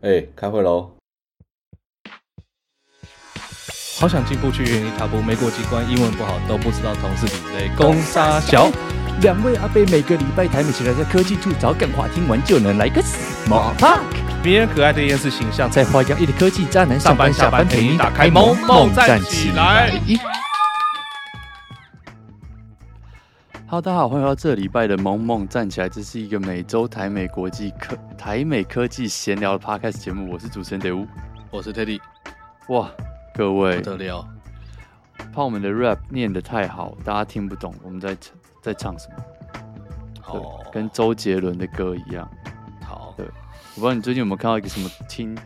哎、欸，开会喽！好想进步去原地踏步，没过机关，英文不好都不知道同事比谁。攻杀小两位阿贝每个礼拜台美起来在科技处找梗话，听完就能来个 small talk。迷人可爱的厌世形象，在花样一的科技渣男上班下班陪你打开萌梦站起来。Hello，大家好，欢迎来到这礼拜的萌萌站起来。这是一个每周台美国际科台美科技闲聊的 Podcast 节目。我是主持人德乌，我是 Teddy。哇，各位不得了，怕我们的 rap 念得太好，大家听不懂我们在在唱什么。哦，跟周杰伦的歌一样。好，对，我不知道你最近有没有看到一个什么听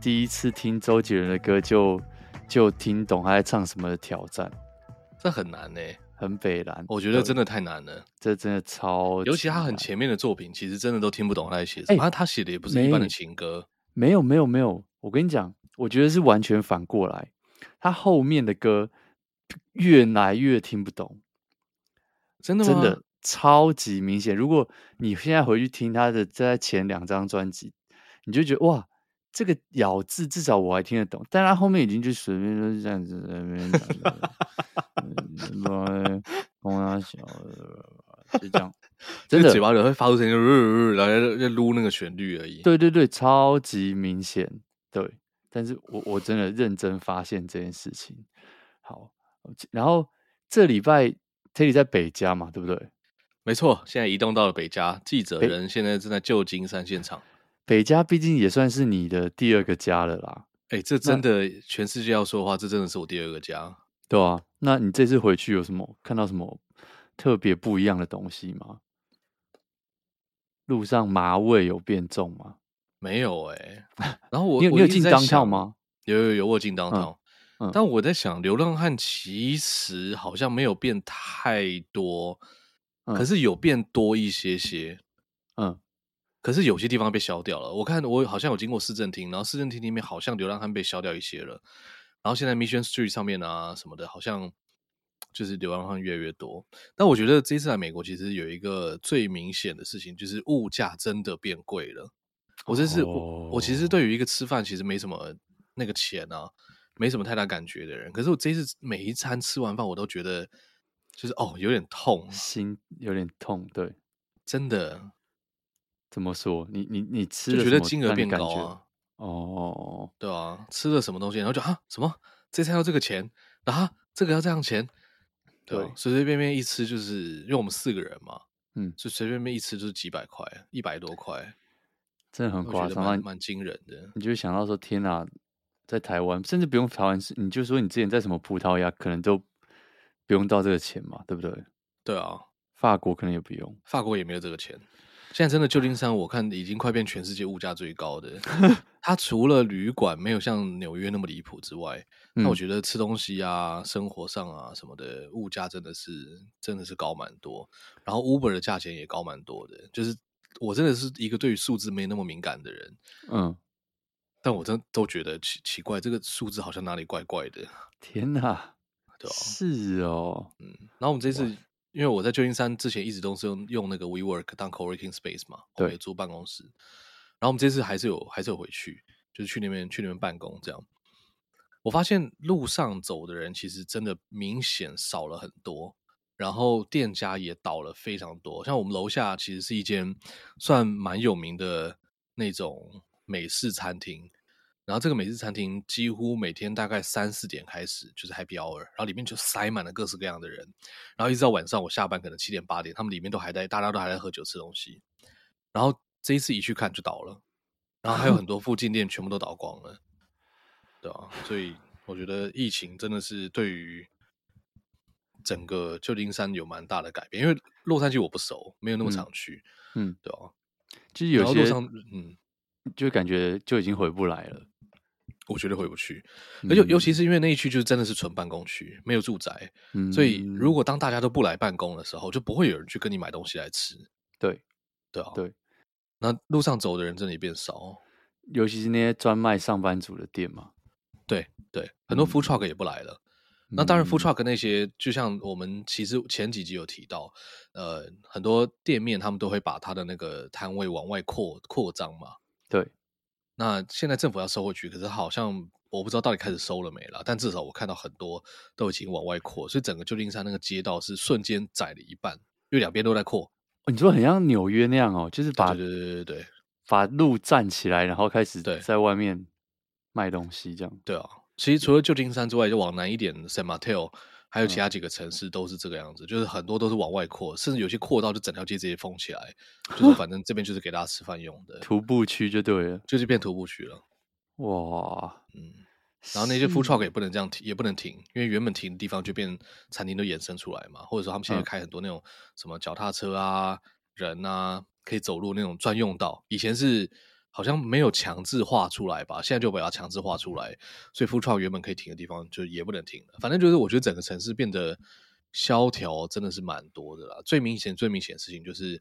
第一次听周杰伦的歌就就听懂他在唱什么的挑战，这很难呢。很北蓝，我觉得真的太难了。这真的超，尤其他很前面的作品，其实真的都听不懂他在写什么。欸、他写的也不是一般的情歌。没有，没有，没有。我跟你讲，我觉得是完全反过来。他后面的歌越来越听不懂。真的吗？真的超级明显。如果你现在回去听他的在前两张专辑，你就觉得哇。这个咬字至少我还听得懂，但他后面已经就随便就是这样子在那边讲，什么公阿小，就这样，真的嘴巴里会发出声音，然后在撸那个旋律而已。对对对，超级明显。对，但是我我真的认真发现这件事情。好，然后这礼拜 Teddy 在北加嘛，对不对？没错，现在移动到了北加，记者人现在正在旧金山现场。北加毕竟也算是你的第二个家了啦。哎、欸，这真的全世界要说的话，这真的是我第二个家。对啊，那你这次回去有什么看到什么特别不一样的东西吗？路上麻味有变重吗？没有哎、欸。然后我你有你有进 downtown 吗？有有有，我进 downtown。嗯，但我在想，流浪汉其实好像没有变太多，嗯、可是有变多一些些。嗯。可是有些地方被消掉了，我看我好像有经过市政厅，然后市政厅里面好像流浪汉被消掉一些了，然后现在 Mission Street 上面啊什么的，好像就是流浪汉越来越多。但我觉得这次来美国其实有一个最明显的事情，就是物价真的变贵了。我这次、oh. 我我其实对于一个吃饭其实没什么那个钱啊，没什么太大感觉的人，可是我这次每一餐吃完饭，我都觉得就是哦有点痛，心有点痛，对，真的。怎么说？你你你吃觉得金额变高啊？哦，对啊，吃了什么东西，然后就啊什么这餐要这个钱，啊这个要这样钱，对，随随便便一吃就是因为我们四个人嘛，嗯，就随随便便一吃就是几百块，一百多块，真的很夸张，蛮蛮惊人的。你就会想到说，天哪，在台湾甚至不用台湾，你就说你之前在什么葡萄牙，可能都不用到这个钱嘛，对不对？对啊，法国可能也不用，法国也没有这个钱。现在真的旧金山，我看已经快变全世界物价最高的。它除了旅馆没有像纽约那么离谱之外，那、嗯、我觉得吃东西啊、生活上啊什么的物价真的是真的是高蛮多。然后 Uber 的价钱也高蛮多的。就是我真的是一个对于数字没那么敏感的人，嗯，但我真的都觉得奇奇怪，这个数字好像哪里怪怪的。天哪？是哦，嗯。然后我们这次。因为我在旧金山之前一直都是用用那个 WeWork 当 Co-working Space 嘛，对，租办公室。然后我们这次还是有还是有回去，就是去那边去那边办公这样。我发现路上走的人其实真的明显少了很多，然后店家也倒了非常多。像我们楼下其实是一间算蛮有名的那种美式餐厅。然后这个美式餐厅几乎每天大概三四点开始就是 Happy Hour，然后里面就塞满了各式各样的人，然后一直到晚上我下班可能七点八点，他们里面都还在，大家都还在喝酒吃东西。然后这一次一去看就倒了，然后还有很多附近店全部都倒光了，对啊，所以我觉得疫情真的是对于整个旧金山有蛮大的改变，因为洛杉矶我不熟，没有那么常去，嗯，嗯对啊，其实有些嗯，就感觉就已经回不来了。我绝对回不去，而且尤其是因为那一区就是真的是纯办公区，没有住宅，嗯，所以如果当大家都不来办公的时候，就不会有人去跟你买东西来吃。对，对啊，对。那路上走的人真的也变少，尤其是那些专卖上班族的店嘛。对对，很多 food truck 也不来了。嗯，那当然，food truck 那些就像我们其实前几集有提到，呃，很多店面他们都会把他的那个摊位往外扩扩张嘛。对。那现在政府要收回去，可是好像我不知道到底开始收了没了。但至少我看到很多都已经往外扩，所以整个旧金山那个街道是瞬间窄了一半，因为两边都在扩。哦，你说很像纽约那样哦，就是把对对对对对，把路站起来，然后开始在外面卖东西这样。对啊，其实除了旧金山之外，就往南一点，San Mateo。还有其他几个城市都是这个样子，嗯、就是很多都是往外扩，甚至有些扩到就整条街直接封起来，就是反正这边就是给大家吃饭用的徒步区就对了，就是变徒步区了。哇，嗯，然后那些 food truck 也不能这样停，也不能停，因为原本停的地方就变餐厅都衍生出来嘛，或者说他们现在开很多那种什么脚踏车啊、人啊可以走路那种专用道，以前是。好像没有强制画出来吧，现在就把它强制画出来，所以 food truck 原本可以停的地方就也不能停了。反正就是我觉得整个城市变得萧条，真的是蛮多的啦。最明显、最明显的事情就是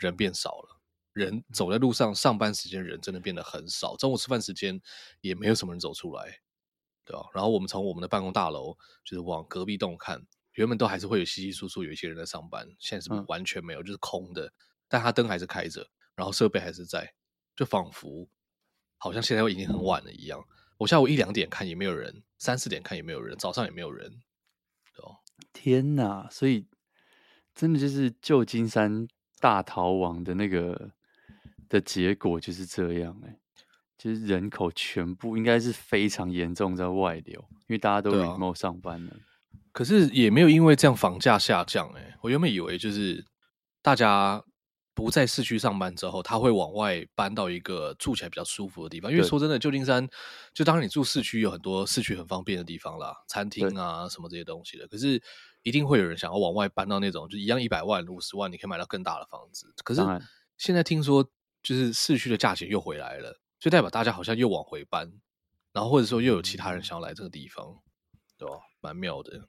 人变少了，人走在路上，上班时间人真的变得很少，中午吃饭时间也没有什么人走出来，对吧？然后我们从我们的办公大楼就是往隔壁栋看，原本都还是会有稀稀疏疏有一些人在上班，现在是完全没有，就是空的，但他灯还是开着，然后设备还是在。就仿佛好像现在已经很晚了一样。我下午一两点看也没有人，三四点看也没有人，早上也没有人。哦，天哪！所以真的就是旧金山大逃亡的那个的结果就是这样哎、欸，就是人口全部应该是非常严重在外流，因为大家都 remote 上班了。可是也没有因为这样房价下降哎、欸，我原本以为就是大家。不在市区上班之后，他会往外搬到一个住起来比较舒服的地方。因为说真的，旧金山就当然你住市区有很多市区很方便的地方啦，餐厅啊什么这些东西的。可是一定会有人想要往外搬到那种就一样一百万、五十万，你可以买到更大的房子。可是现在听说就是市区的价钱又回来了，就代表大家好像又往回搬，然后或者说又有其他人想要来这个地方，对吧？蛮妙的，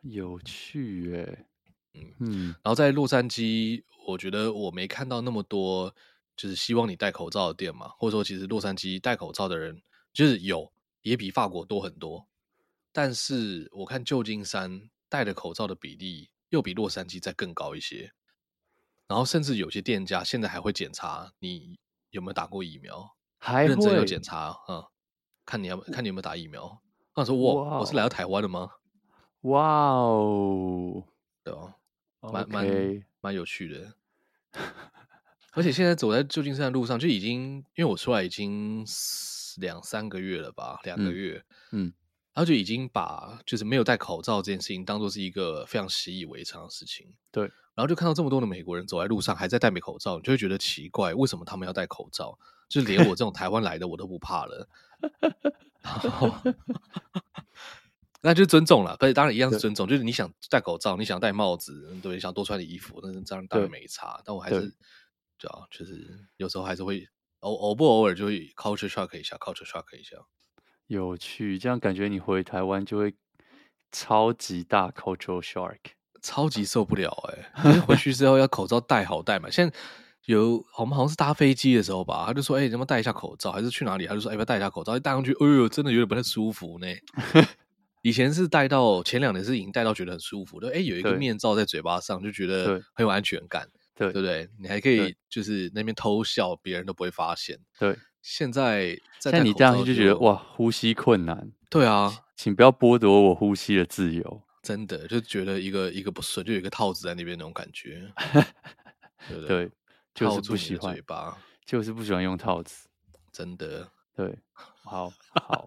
有趣哎、欸。嗯嗯，然后在洛杉矶。我觉得我没看到那么多，就是希望你戴口罩的店嘛，或者说其实洛杉矶戴口罩的人就是有，也比法国多很多。但是我看旧金山戴的口罩的比例又比洛杉矶再更高一些。然后甚至有些店家现在还会检查你有没有打过疫苗，还认真要检查，嗯，看你要看你有没有打疫苗。他说我我是来到台湾的吗？哇哦，对哦，蛮蛮。蛮有趣的，而且现在走在旧金山的路上就已经，因为我出来已经两三个月了吧，两个月，嗯，嗯，然后就已经把就是没有戴口罩这件事情当做是一个非常习以为常的事情，对，然后就看到这么多的美国人走在路上还在戴美口罩，你就会觉得奇怪，为什么他们要戴口罩？就连我这种台湾来的我都不怕了。那就尊重了，但是当然一样是尊重。就是你想戴口罩，你想戴帽子，对，你想多穿点衣服，那这样当然没差。但我还是，主要就是有时候还是会偶偶不偶尔就会 culture shock 一下，culture shock 一下。有趣，这样感觉你回台湾就会超级大 culture shock，超级受不了哎、欸！回去之后要口罩戴好戴嘛。现在有我们好像是搭飞机的时候吧，他就说：“哎、欸，能不能戴一下口罩？”还是去哪里？他就说：“哎、欸，要戴一下口罩。”一戴上去，哎呦，真的有点不太舒服呢。以前是戴到前两年是已经戴到觉得很舒服的，哎，有一个面罩在嘴巴上就觉得很有安全感，对，对不对？你还可以就是那边偷笑，别人都不会发现。对，现在在你这样就觉得哇，呼吸困难。对啊，请不要剥夺我呼吸的自由。真的就觉得一个一个不顺，就有一个套子在那边那种感觉。对，对，对，就是不喜欢嘴巴，就是不喜欢用套子。真的，对，好好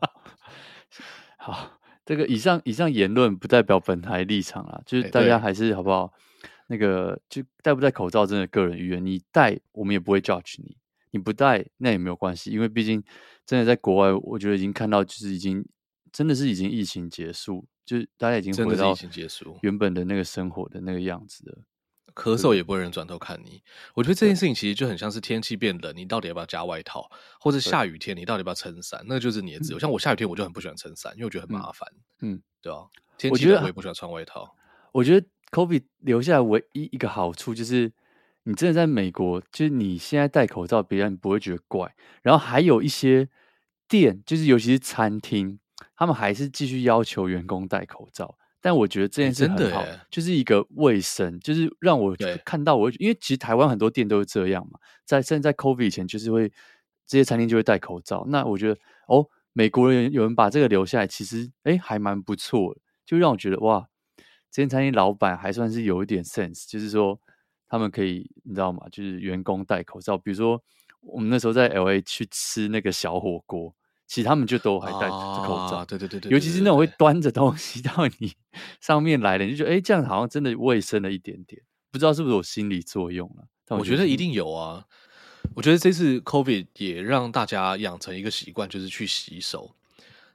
好。这个以上以上言论不代表本台立场啦，就是大家还是好不好？那个就戴不戴口罩真的个人意愿，你戴我们也不会 judge 你，你不戴那也没有关系，因为毕竟真的在国外，我觉得已经看到就是已经真的是已经疫情结束，就是大家已经回到原本的那个生活的那个样子了。咳嗽也不会有人转头看你，我觉得这件事情其实就很像是天气变冷，你到底要不要加外套，或者下雨天你到底要不要撑伞，那就是你的自由。像我下雨天我就很不喜欢撑伞，因为我觉得很麻烦。嗯，对啊，天气冷我也不喜欢穿外套。我觉得 COVID 留下来唯一一个好处就是，你真的在美国，就是你现在戴口罩，别人不会觉得怪。然后还有一些店，就是尤其是餐厅，他们还是继续要求员工戴口罩。但我觉得这件事很好，就是一个卫生，就是让我看到我，因为其实台湾很多店都是这样嘛，在甚至在 COVID 以前，就是会这些餐厅就会戴口罩。那我觉得哦，美国人有人把这个留下来，其实哎还蛮不错的，就让我觉得哇，这间餐厅老板还算是有一点 sense，就是说他们可以你知道吗？就是员工戴口罩，比如说我们那时候在 LA 去吃那个小火锅。其实他们就都还戴着口罩，啊，对对对对，尤其是那种会端着东西到你 上面来的，你就觉得哎，这样好像真的卫生了一点点，不知道是不是有心理作用了？我，我觉得一定有啊。我觉得这次 COVID 也让大家养成一个习惯，就是去洗手。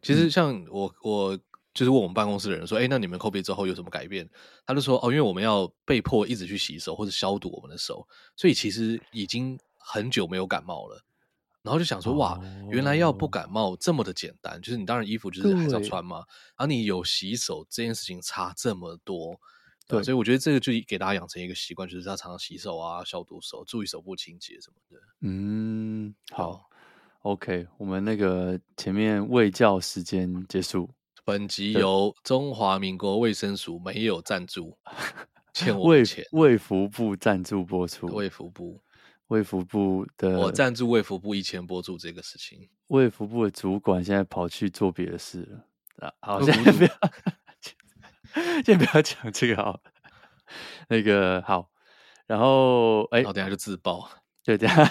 其实像我，我就是问我们办公室的人说，哎，那你们 COVID 之后有什么改变？他就说，哦，因为我们要被迫一直去洗手或者消毒我们的手，所以其实已经很久没有感冒了。然后就想说，哇，原来要不感冒这么的简单，就是你当然衣服就是还是要穿嘛，然后你有洗手这件事情差这么多，对，所以我觉得这个就给大家养成一个习惯，就是要常常洗手啊，消毒手，注意手部清洁什么的。嗯，好，OK，我们那个前面卫教时间结束，本集由中华民国卫生署没有赞助，欠我们钱，卫福部赞助播出，卫福部。卫福部的，我赞助卫福部一千播助这个事情。卫福部的主管现在跑去做别的事了。啊，好，现在不要，先不要讲这个好。那个好，然后哎，我等下就自爆，对，等下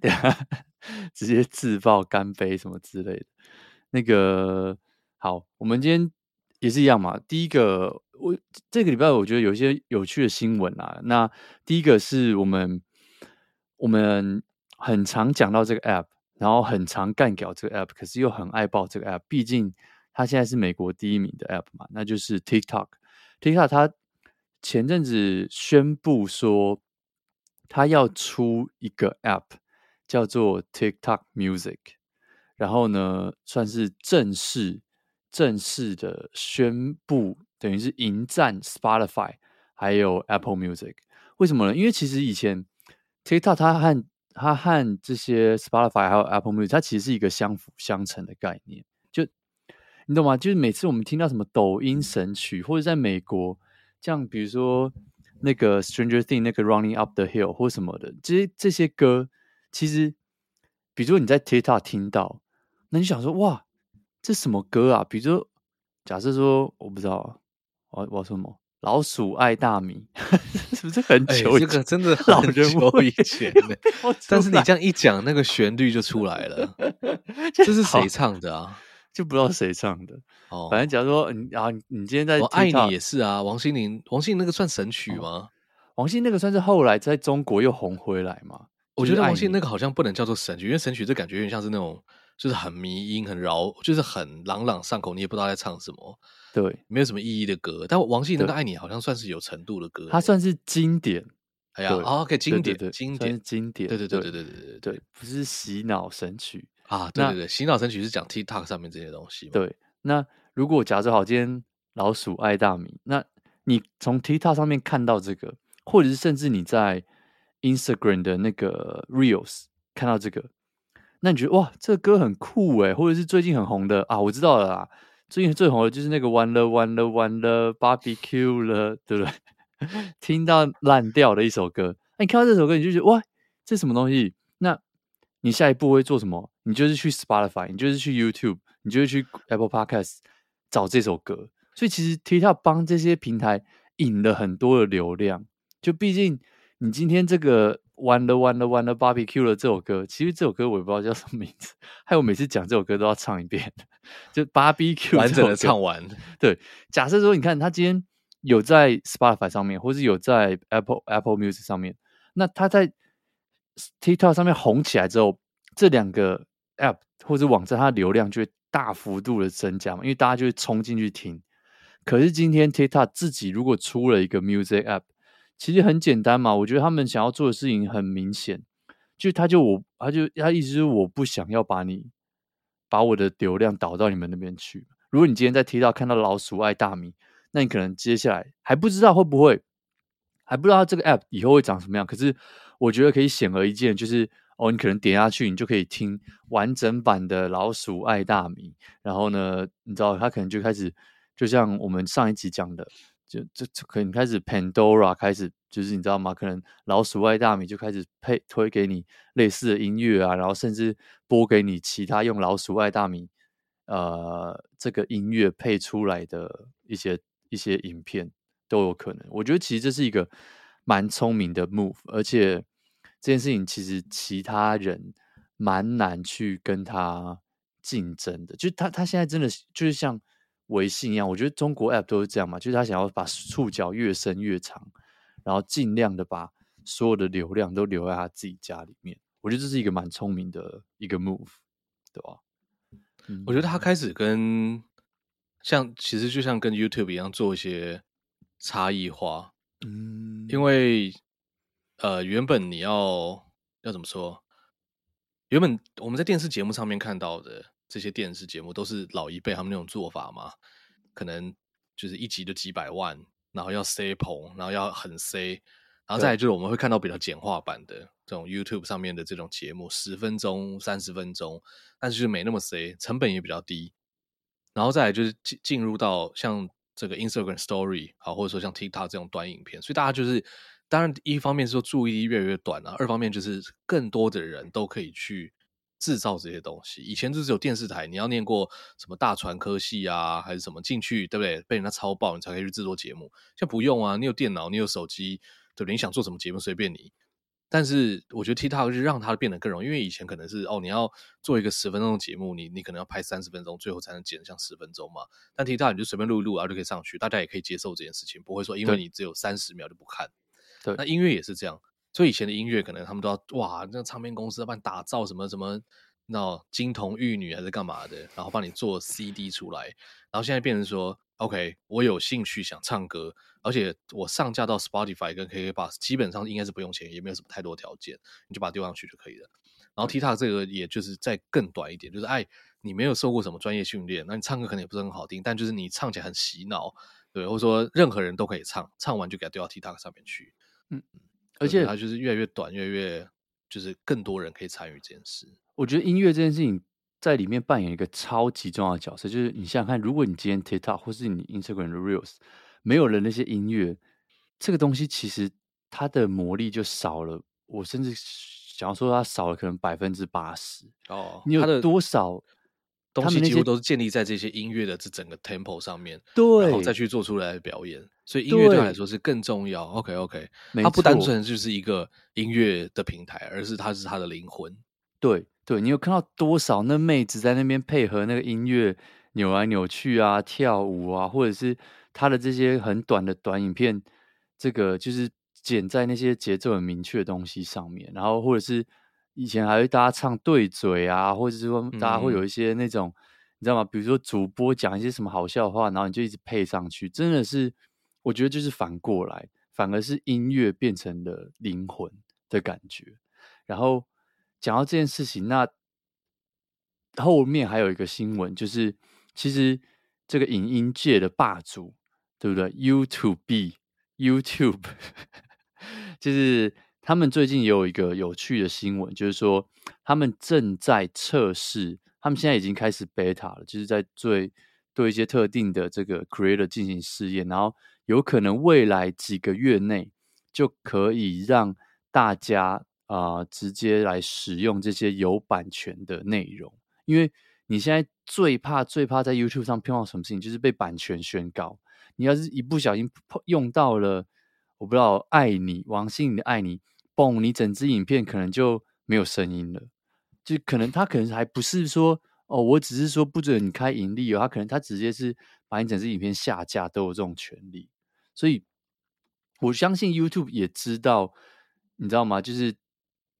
等下直接自爆干杯什么之类的。那个好，我们今天也是一样嘛。第一个，我这个礼拜我觉得有一些有趣的新闻啊。那第一个是我们。我们很常讲到这个 app，然后很常干掉这个 app，可是又很爱爆这个 app。毕竟它现在是美国第一名的 app 嘛，那就是 TikTok。TikTok 它前阵子宣布说，它要出一个 app，叫做 TikTok Music，然后呢，算是正式正式的宣布，等于是迎战 Spotify 还有 Apple Music。为什么呢？因为其实以前 TikTok 它和它和这些 Spotify 还有 Apple Music，它其实是一个相辅相成的概念。就你懂吗？就是每次我们听到什么抖音神曲，或者在美国，像比如说那个 Stranger Thing 那个 Running Up the Hill 或什么的，这些这些歌，其实比如说你在 TikTok 听到，那你想说哇，这什么歌啊？比如说假设说我不知道，我我要说什么？老鼠爱大米，是不是很久？这个真的很久以前的。但是你这样一讲，那个旋律就出来了。这是谁唱的啊？就不知道谁唱的。哦，反正假如说你啊，你今天在我爱你也是啊，王心凌，王心凌那个算神曲吗？王心凌那个算是后来在中国又红回来嘛？我觉得王心凌那个好像不能叫做神曲，因为神曲这感觉有点像是那种，就是很迷音、很饶，就是很朗朗上口，你也不知道在唱什么。对，没有什么意义的歌。但王心凌的《爱你》好像算是有程度的歌，它算是经典。哎呀，OK，经典，经典，经典，经典。对对对对对对对不是洗脑神曲啊！对对对，洗脑神曲是讲 TikTok 上面这些东西。对，那如果假设好，今天老鼠爱大米，那你从 TikTok 上面看到这个，或者是甚至你在 Instagram 的那个 Reels 看到这个，那你觉得哇，这个歌很酷诶，或者是最近很红的啊？我知道了啦。最近最红的就是那个完了完了完了 barbecue 了，对不对？听到烂掉的一首歌，那你看到这首歌，你就觉得哇，这什么东西？那你下一步会做什么？你就是去 Spotify，你就是去 YouTube，你就是去 Apple Podcast 找这首歌。所以其实 TikTok 帮这些平台引了很多的流量，就毕竟你今天这个。完了完了完了，barbecue 了这首歌，其实这首歌我也不知道叫什么名字，害我每次讲这首歌都要唱一遍，就 barbecue 完整的唱完。对，假设说你看他今天有在 Spotify 上面，或是有在 Apple Apple Music 上面，那他在 TikTok 上面红起来之后，这两个 App 或者网站它的流量就会大幅度的增加嘛，因为大家就会冲进去听。可是今天 TikTok 自己如果出了一个 Music App，其实很简单嘛，我觉得他们想要做的事情很明显，就他就我他就他意思是我不想要把你把我的流量导到你们那边去。如果你今天在提到看到老鼠爱大米，那你可能接下来还不知道会不会还不知道这个 app 以后会长什么样。可是我觉得可以显而易见，就是哦，你可能点下去，你就可以听完整版的老鼠爱大米。然后呢，你知道他可能就开始就像我们上一集讲的。就就就可能开始 Pandora 开始，就是你知道吗？可能老鼠爱大米就开始配推给你类似的音乐啊，然后甚至播给你其他用老鼠爱大米呃这个音乐配出来的一些一些影片都有可能。我觉得其实这是一个蛮聪明的 move，而且这件事情其实其他人蛮难去跟他竞争的。就他他现在真的就是像。微信一样，我觉得中国 App 都是这样嘛，就是他想要把触角越伸越长，然后尽量的把所有的流量都留在他自己家里面。我觉得这是一个蛮聪明的一个 move，对吧？嗯，我觉得他开始跟像其实就像跟 YouTube 一样做一些差异化，嗯，因为呃原本你要要怎么说？原本我们在电视节目上面看到的。这些电视节目都是老一辈他们那种做法嘛，可能就是一集就几百万，然后要塞棚，然后要很塞，然后再来就是我们会看到比较简化版的这种 YouTube 上面的这种节目，十分钟、三十分钟，但是就没那么塞，成本也比较低。然后再来就是进进入到像这个 Instagram Story 好，或者说像 TikTok 这种短影片，所以大家就是当然一方面是说注意力越来越短啊，二方面就是更多的人都可以去。制造这些东西，以前就是有电视台，你要念过什么大传科系啊，还是什么进去，对不对？被人家抄爆，你才可以去制作节目。现在不用啊，你有电脑，你有手机，对不对？你想做什么节目随便你。但是我觉得 TikTok 就让它变得更容易，因为以前可能是哦，你要做一个十分钟的节目，你你可能要拍三十分钟，最后才能剪像十分钟嘛。但 TikTok 你就随便录一录，然后就可以上去，大家也可以接受这件事情，不会说因为你只有三十秒就不看。对，那音乐也是这样。所以以前的音乐可能他们都要哇，那个唱片公司要帮你打造什么什么，那金童玉女还是干嘛的，然后帮你做 CD 出来。然后现在变成说，OK，我有兴趣想唱歌，而且我上架到 Spotify 跟 KKBOX，基本上应该是不用钱，也没有什么太多条件，你就把它丢上去就可以了。然后 TikTok 这个也就是再更短一点，就是哎，你没有受过什么专业训练，那你唱歌可能也不是很好听，但就是你唱起来很洗脑，对，或者说任何人都可以唱，唱完就给它丢到 TikTok 上面去，嗯。而且它就是越来越短，越来越就是更多人可以参与这件事。我觉得音乐这件事情在里面扮演一个超级重要的角色。就是你想想看，如果你今天 TikTok 或是你 Instagram 的 Reels 没有了那些音乐，这个东西其实它的魔力就少了。我甚至想要说，它少了可能百分之八十。哦，你有多少？东西几乎都是建立在这些音乐的这整个 tempo 上面，对，然后再去做出来的表演，所以音乐对他来说是更重要。OK OK，它不单纯就是一个音乐的平台，而是它是它的灵魂。对对，你有看到多少那妹子在那边配合那个音乐扭来扭去啊、跳舞啊，或者是他的这些很短的短影片，这个就是剪在那些节奏很明确的东西上面，然后或者是。以前还会大家唱对嘴啊，或者是说大家会有一些那种，嗯、你知道吗？比如说主播讲一些什么好笑话，然后你就一直配上去，真的是，我觉得就是反过来，反而是音乐变成了灵魂的感觉。然后讲到这件事情，那后面还有一个新闻，就是其实这个影音界的霸主，对不对？YouTube，YouTube，就是。他们最近也有一个有趣的新闻，就是说他们正在测试，他们现在已经开始 beta 了，就是在对对一些特定的这个 creator 进行试验，然后有可能未来几个月内就可以让大家啊、直接来使用这些有版权的内容，因为你现在最怕最怕在 YouTube 上碰到什么事情，就是被版权宣告，你要是一不小心碰用到了，我不知道爱你王心凌的爱你。嘣！你整支影片可能就没有声音了，就可能他可能还不是说哦，我只是说不准你开盈利哦，他可能他直接是把你整支影片下架都有这种权利，所以我相信 YouTube 也知道，你知道吗？就是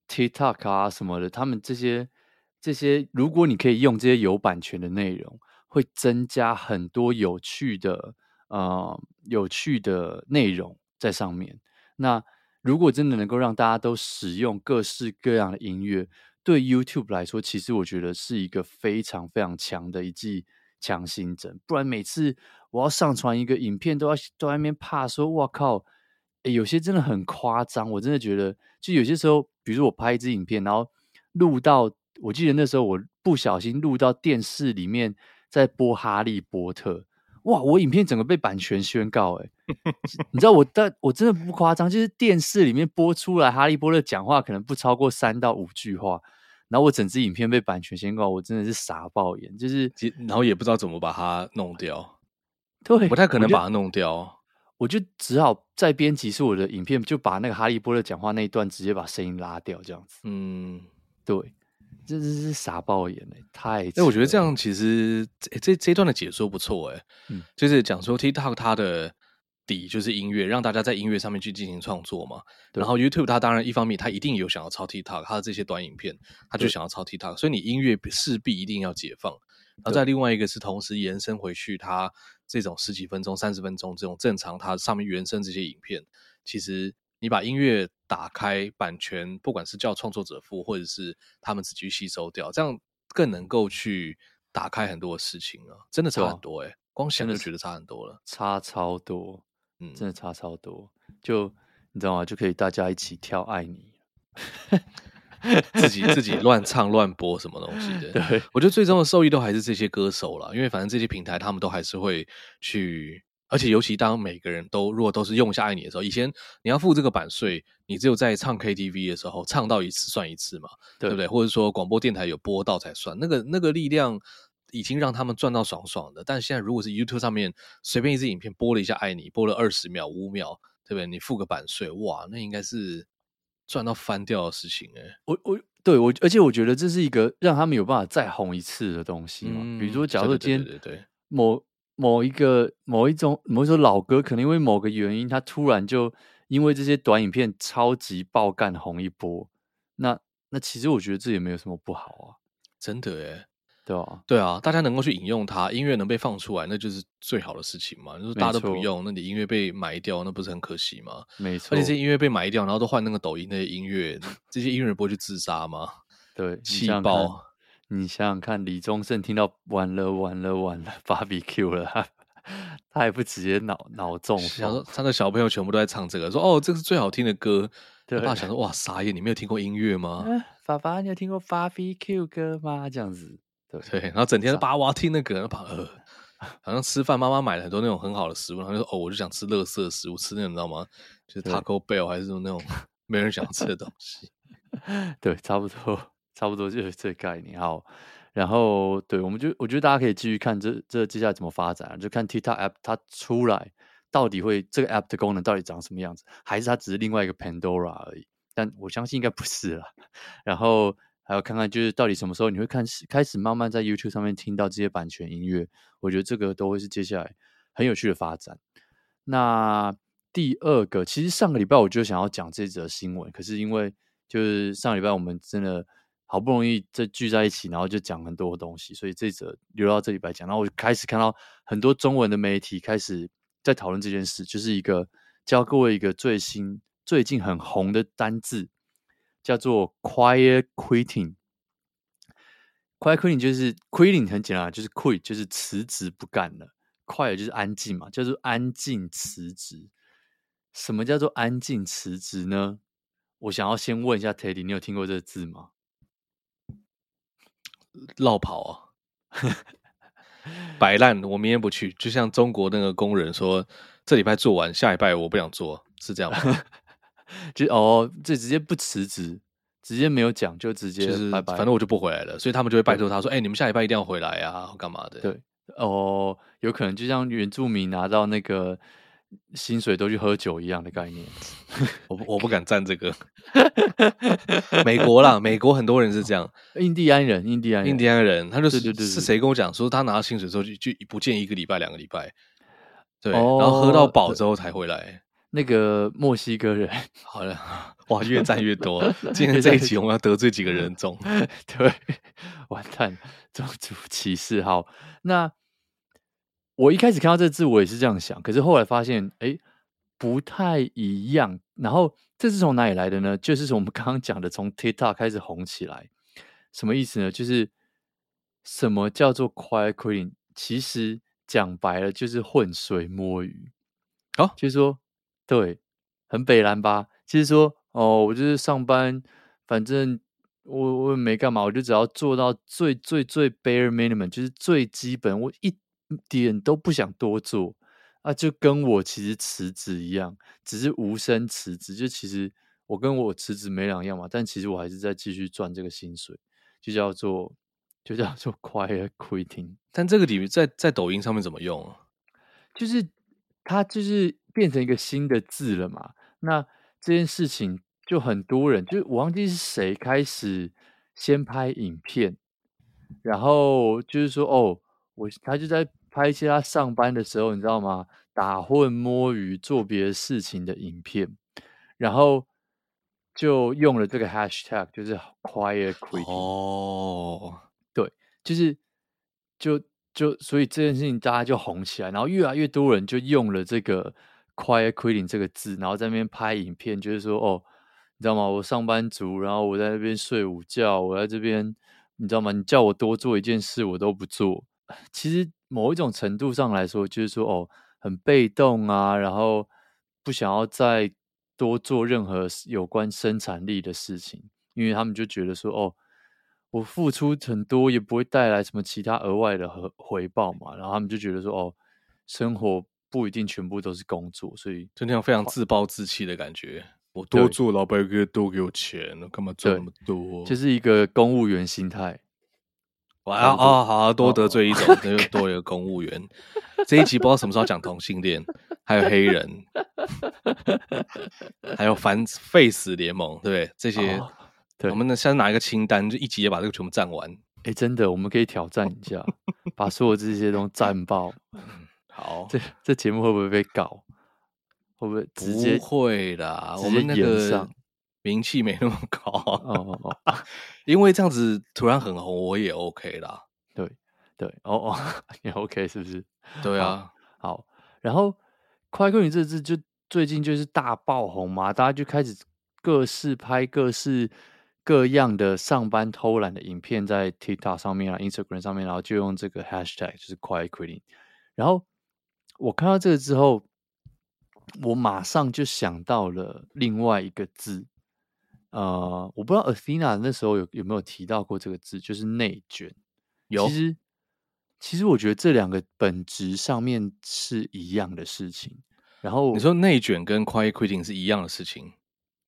TikTok 啊什么的，他们这些这些，如果你可以用这些有版权的内容，会增加很多有趣的呃有趣的内容在上面，那。如果真的能够让大家都使用各式各样的音乐，对 YouTube 来说，其实我觉得是一个非常非常强的一剂强心针。不然每次我要上传一个影片，都要都在那边怕说，哇靠！有些真的很夸张。我真的觉得，就有些时候，比如说我拍一支影片，然后录到，我记得那时候我不小心录到电视里面在播《哈利波特》，哇，我影片整个被版权宣告，哎，你知道我但我真的不夸张，就是电视里面播出来哈利波特讲话可能不超过三到五句话，然后我整支影片被版权宣告，我真的是傻爆眼，就是然后也不知道怎么把它弄掉，对，不太可能把它弄掉，我就只好在编辑是我的影片，就把那个哈利波特讲话那一段直接把声音拉掉，这样子，嗯，对。真是是傻爆眼哎，太哎，我觉得这样其实这这这段的解说不错哎，嗯，就是讲说 TikTok 它的底就是音乐，让大家在音乐上面去进行创作嘛。然后 YouTube 它当然一方面它一定有想要抄 TikTok，它的这些短影片，它就想要抄 TikTok，所以你音乐势必一定要解放。然后再另外一个是同时延伸回去，它这种十几分钟、三十分钟这种正常它上面原生这些影片，其实。你把音乐打开，版权不管是叫创作者付，或者是他们自己去吸收掉，这样更能够去打开很多事情啊！真的差很多哎、欸，光想就觉得差很多了，差超多，嗯，真的差超多。就你知道吗？就可以大家一起跳《爱你 》，自己自己乱唱乱播什么东西 的。对，我觉得最终的受益都还是这些歌手了，因为反正这些平台他们都还是会去。而且尤其当每个人都如果都是用下爱你的时候，以前你要付这个版税，你只有在唱 KTV 的时候唱到一次算一次嘛，对，对不对？或者说广播电台有播到才算，那个那个力量已经让他们赚到爽爽的。但现在如果是 YouTube 上面随便一支影片播了一下爱你，播了二十秒、五秒，对不对？你付个版税，哇，那应该是赚到翻掉的事情哎、欸。我我对我，而且我觉得这是一个让他们有办法再红一次的东西嘛。嗯、比如说，假如说今天某。某一个某一种某一首老歌，可能因为某个原因，它突然就因为这些短影片超级爆干红一波。那那其实我觉得这也没有什么不好啊，真的诶，对啊，对啊，大家能够去引用它，音乐能被放出来，那就是最好的事情嘛。就是大家都不用，那你音乐被埋掉，那不是很可惜吗？没错，而且这些音乐被埋掉，然后都换那个抖音那些音乐，这些音乐人不会去自杀吗？对，气爆。你想想看，李宗盛听到完了完了完了，BBQ 了，他 他还不直接脑脑中？想说他的小朋友全部都在唱这个，说哦，这是最好听的歌。对，爸想说哇，傻眼，你没有听过音乐吗？啊、爸爸，你有听过 BBQ 歌吗？这样子，对对，然后整天爸哇听那个，然后呃，好像吃饭，妈妈买了很多那种很好的食物，然后就说哦，我就想吃垃圾食物，吃那种你知道吗？就是 Taco Bell 还是那种没人想吃的东西。对，差不多。差不多就是这个概念，好，然后对，我们就我觉得大家可以继续看这这接下来怎么发展，就看 TikTok app 它出来到底会这个 app 的功能到底长什么样子，还是它只是另外一个 Pandora 而已？但我相信应该不是了。然后还要看看就是到底什么时候你会看开始慢慢在 YouTube 上面听到这些版权音乐，我觉得这个都会是接下来很有趣的发展。那第二个，其实上个礼拜我就想要讲这则新闻，可是因为就是上礼拜我们真的。好不容易这聚在一起，然后就讲很多东西，所以这则留到这礼拜讲。然后我就开始看到很多中文的媒体开始在讨论这件事，就是一个教各位一个最新、最近很红的单字，叫做 quiet quitting。quiet quitting 就是 quitting 很简单，就是 quit 就是辞职不干了，quiet 就是安静嘛，叫做安静辞职。什么叫做安静辞职呢？我想要先问一下 Teddy，你有听过这个字吗？落跑啊，摆烂，我明天不去。就像中国那个工人说，这礼拜做完，下礼拜我不想做，是这样吗？就哦，这直接不辞职，直接没有讲，就直接拜拜。反正我就不回来了，所以他们就会拜托他说：“哎、欸，你们下礼拜一定要回来啊，干嘛的？”对，哦，有可能就像原住民拿到那个。薪水都去喝酒一样的概念，我我不敢站这个。美国啦，美国很多人是这样，印第安人，印第安人，印第安人，他就是是谁跟我讲说他拿到薪水之后就就不见一个礼拜两个礼拜，对，哦、然后喝到饱之后才回来。那个墨西哥人，好了，哇，越战越多。今天这一集我们要得罪几个人种？对，完蛋，种族歧视。好，那。我一开始看到这字，我也是这样想，可是后来发现，哎，不太一样。然后这是从哪里来的呢？就是从我们刚刚讲的，从 TikTok 开始红起来。什么意思呢？就是什么叫做 quiet quitting？其实讲白了就是浑水摸鱼。好、哦，就是说，对，很北蓝吧？其实说，哦，我就是上班，反正我我也没干嘛，我就只要做到最最最 bare minimum，就是最基本，我一。点都不想多做啊，就跟我其实辞职一样，只是无声辞职。就其实我跟我辞职没两样嘛，但其实我还是在继续赚这个薪水，就叫做就叫做 quiet quitting。但这个里面在在抖音上面怎么用啊？就是它就是变成一个新的字了嘛。那这件事情就很多人，就我忘记是谁开始先拍影片，然后就是说哦。我他就在拍一些他上班的时候，你知道吗？打混摸鱼做别的事情的影片，然后就用了这个 hashtag，就是 quiet quitting。哦，对，就是就就所以这件事情大家就红起来，然后越来越多人就用了这个 quiet quitting 这个字，然后在那边拍影片，就是说哦，你知道吗？我上班族，然后我在那边睡午觉，我在这边，你知道吗？你叫我多做一件事，我都不做。其实某一种程度上来说，就是说哦，很被动啊，然后不想要再多做任何有关生产力的事情，因为他们就觉得说哦，我付出很多也不会带来什么其他额外的回回报嘛，然后他们就觉得说哦，生活不一定全部都是工作，所以就那样非常自暴自弃的感觉。我多做，老板可以多给我钱，干嘛赚那么多？就是一个公务员心态。哇哦，好，好多得罪一种，又多一个公务员。这一集不知道什么时候讲同性恋，还有黑人，还有反废死联盟，对不对？这些，对，我们呢，现在拿一个清单，就一集也把这个全部占完。哎，真的，我们可以挑战一下，把所有这些都占爆。好，这这节目会不会被搞？会不会直接？不会啦，我们那个。名气没那么高哦，哦，哦，因为这样子突然很红，我也 OK 啦。对对，哦哦，也 OK 是不是？对啊，好。好然后“快 quitting” 这字就最近就是大爆红嘛，大家就开始各式拍各式各样的上班偷懒的影片，在 TikTok 上面啊、Instagram 上面，然后就用这个 Hashtag 就是 “Quiet Quitting”。然后我看到这个之后，我马上就想到了另外一个字。呃，我不知道 Athena 那时候有有没有提到过这个字，就是内卷。有，其实其实我觉得这两个本质上面是一样的事情。然后你说内卷跟 quiet quitting 是一样的事情，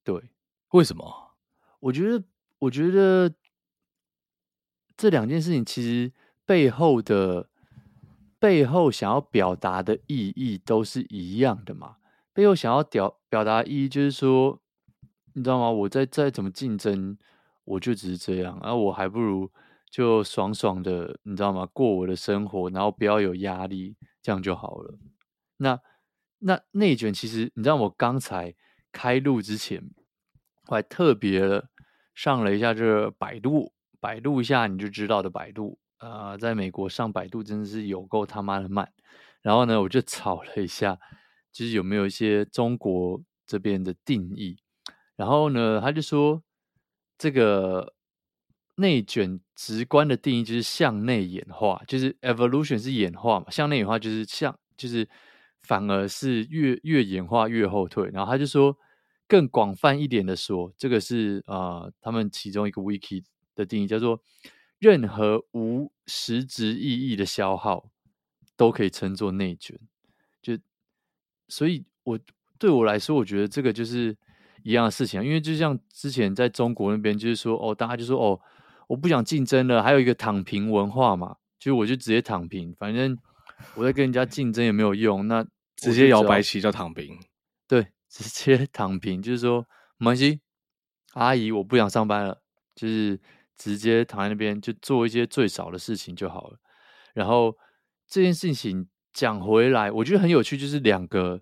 对？为什么？我觉得，我觉得这两件事情其实背后的背后想要表达的意义都是一样的嘛。背后想要表表达意义就是说。你知道吗？我再再怎么竞争，我就只是这样，而、啊、我还不如就爽爽的，你知道吗？过我的生活，然后不要有压力，这样就好了。那那内卷，其实你知道，我刚才开录之前，我还特别上了一下这个百度，百度一下你就知道的百度啊、呃，在美国上百度真的是有够他妈的慢。然后呢，我就 找了一下，就是有没有一些中国这边的定义。然后呢，他就说，这个内卷直观的定义就是向内演化，就是 evolution 是演化嘛，向内演化就是向，就是反而是越越演化越后退。然后他就说，更广泛一点的说，这个是啊、他们其中一个 wiki 的定义叫做，任何无实质意义的消耗都可以称作内卷。就所以，我对我来说，我觉得这个就是。一样的事情，因为就像之前在中国那边，就是说哦，大家就说哦，我不想竞争了，还有一个躺平文化嘛，就我就直接躺平，反正我在跟人家竞争也没有用，那直接摇白旗叫躺平，对，直接躺平，就是说没关系，阿姨我不想上班了，就是直接躺在那边就做一些最少的事情就好了。然后这件事情讲回来，我觉得很有趣，就是两个。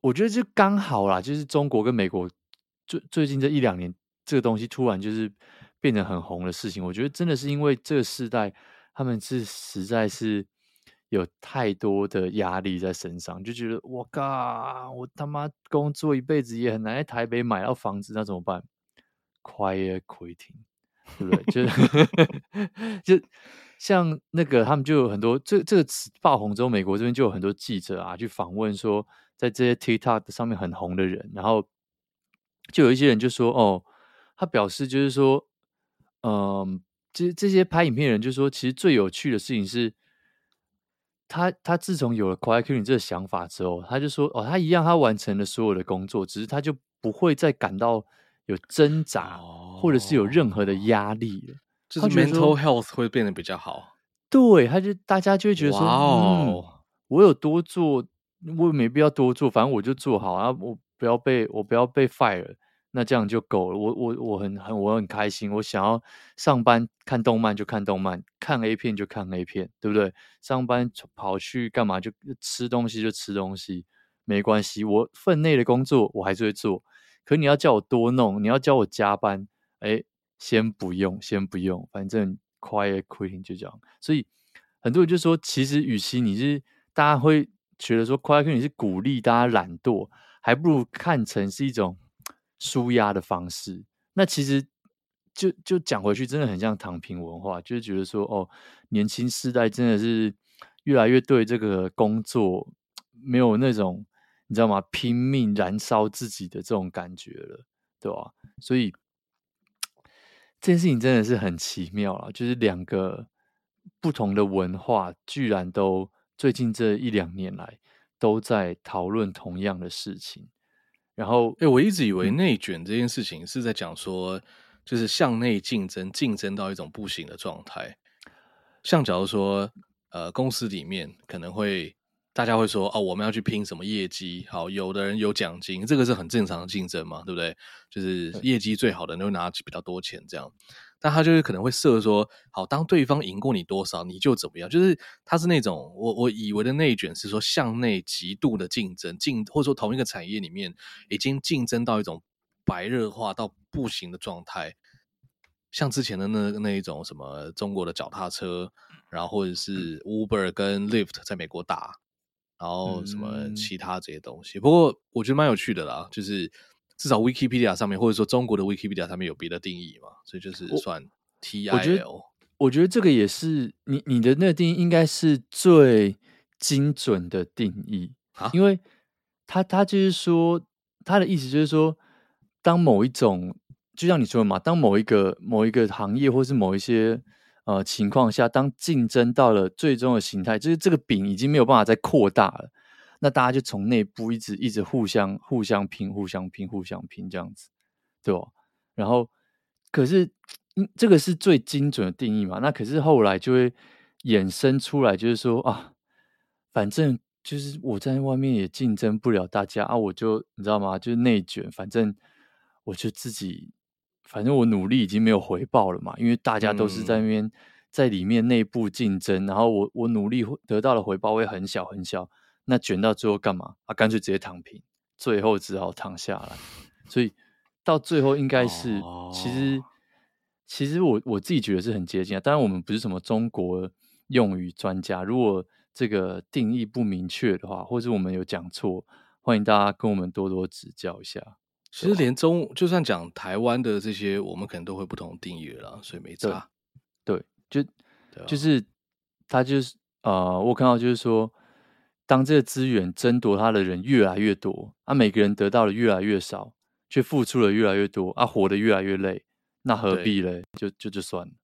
我觉得就刚好啦，就是中国跟美国最最近这一两年，这个东西突然就是变得很红的事情。我觉得真的是因为这个世代，他们是实在是有太多的压力在身上，就觉得我靠，我他妈工作一辈子也很难在台北买到房子，那怎么办？Quiet quitting，对不对？就 就像那个他们就有很多这这个词爆红之后，美国这边就有很多记者啊去访问说。在这些 TikTok 上面很红的人，然后就有一些人就说：“哦，他表示就是说，嗯，这这些拍影片的人就说，其实最有趣的事情是，他他自从有了 quiet quitting 这个想法之后，他就说哦，他一样他完成了所有的工作，只是他就不会再感到有挣扎，哦、或者是有任何的压力了，就是 mental health 会变得比较好。对，他就大家就会觉得说，哇哦、嗯，我有多做，我也没必要多做，反正我就做好啊，我不要被我不要被 fire。那这样就够了，我我我很很我很开心，我想要上班看动漫就看动漫，看 A 片就看 A 片，对不对？上班跑去干嘛就吃东西就吃东西，没关系，我分内的工作我还是会做。可你要叫我多弄，你要叫我加班，哎，先不用，先不用，反正 quiet quitting 就这样。所以很多人就说，其实与其你是大家会觉得说 quiet quitting 是鼓励大家懒惰，还不如看成是一种。舒压的方式，那其实就就讲回去，真的很像躺平文化，就是觉得说，哦，年轻世代真的是越来越对这个工作没有那种你知道吗？拼命燃烧自己的这种感觉了，对吧？所以这件事情真的是很奇妙啊，就是两个不同的文化，居然都最近这一两年来都在讨论同样的事情。然后，哎，我一直以为内卷这件事情是在讲说，就是向内竞争，竞争到一种不行的状态。像假如说，呃，公司里面可能会大家会说，哦，我们要去拼什么业绩？好，有的人有奖金，这个是很正常的竞争嘛，对不对？就是业绩最好的人会拿比较多钱，这样。但他就是可能会设说，好，当对方赢过你多少，你就怎么样。就是他是那种我我以为的内卷是说向内极度的竞争，竞或者说同一个产业里面已经竞争到一种白热化到不行的状态。像之前的那那一种什么中国的脚踏车，然后或者是 Uber 跟 Lyft 在美国打，然后什么其他这些东西。不过我觉得蛮有趣的啦，就是。至少 Wikipedia 上面，或者说中国的 Wikipedia 上面有别的定义嘛？所以就是算 TIL。我觉得，我觉得这个也是你你的那个定义应该是最精准的定义啊，因为他他就是说他的意思就是说，当某一种就像你说的嘛，当某一个某一个行业或是某一些呃情况下，当竞争到了最终的形态，就是这个饼已经没有办法再扩大了。那大家就从内部一直一直互相互相拼、互相拼、互相拼这样子，对吧？然后，可是，嗯，这个是最精准的定义嘛？那可是后来就会衍生出来，就是说啊，反正就是我在外面也竞争不了大家啊，我就你知道吗？就是内卷，反正我就自己，反正我努力已经没有回报了嘛，因为大家都是在那边在里面内部竞争，然后我我努力得到的回报会很小很小。那卷到最后干嘛？啊，干脆直接躺平，最后只好躺下来。所以到最后应该是，哦、其实其实我我自己觉得是很接近啊。当然我们不是什么中国用语专家，如果这个定义不明确的话，或者我们有讲错，欢迎大家跟我们多多指教一下。其实连中就算讲台湾的这些，我们可能都会不同定义了，所以没差。对，对，就、啊、就是他就是呃，我看到就是说。当这个资源争夺他的人越来越多，啊，每个人得到的越来越少，却付出的越来越多，啊，活得越来越累，那何必嘞？就就就算了，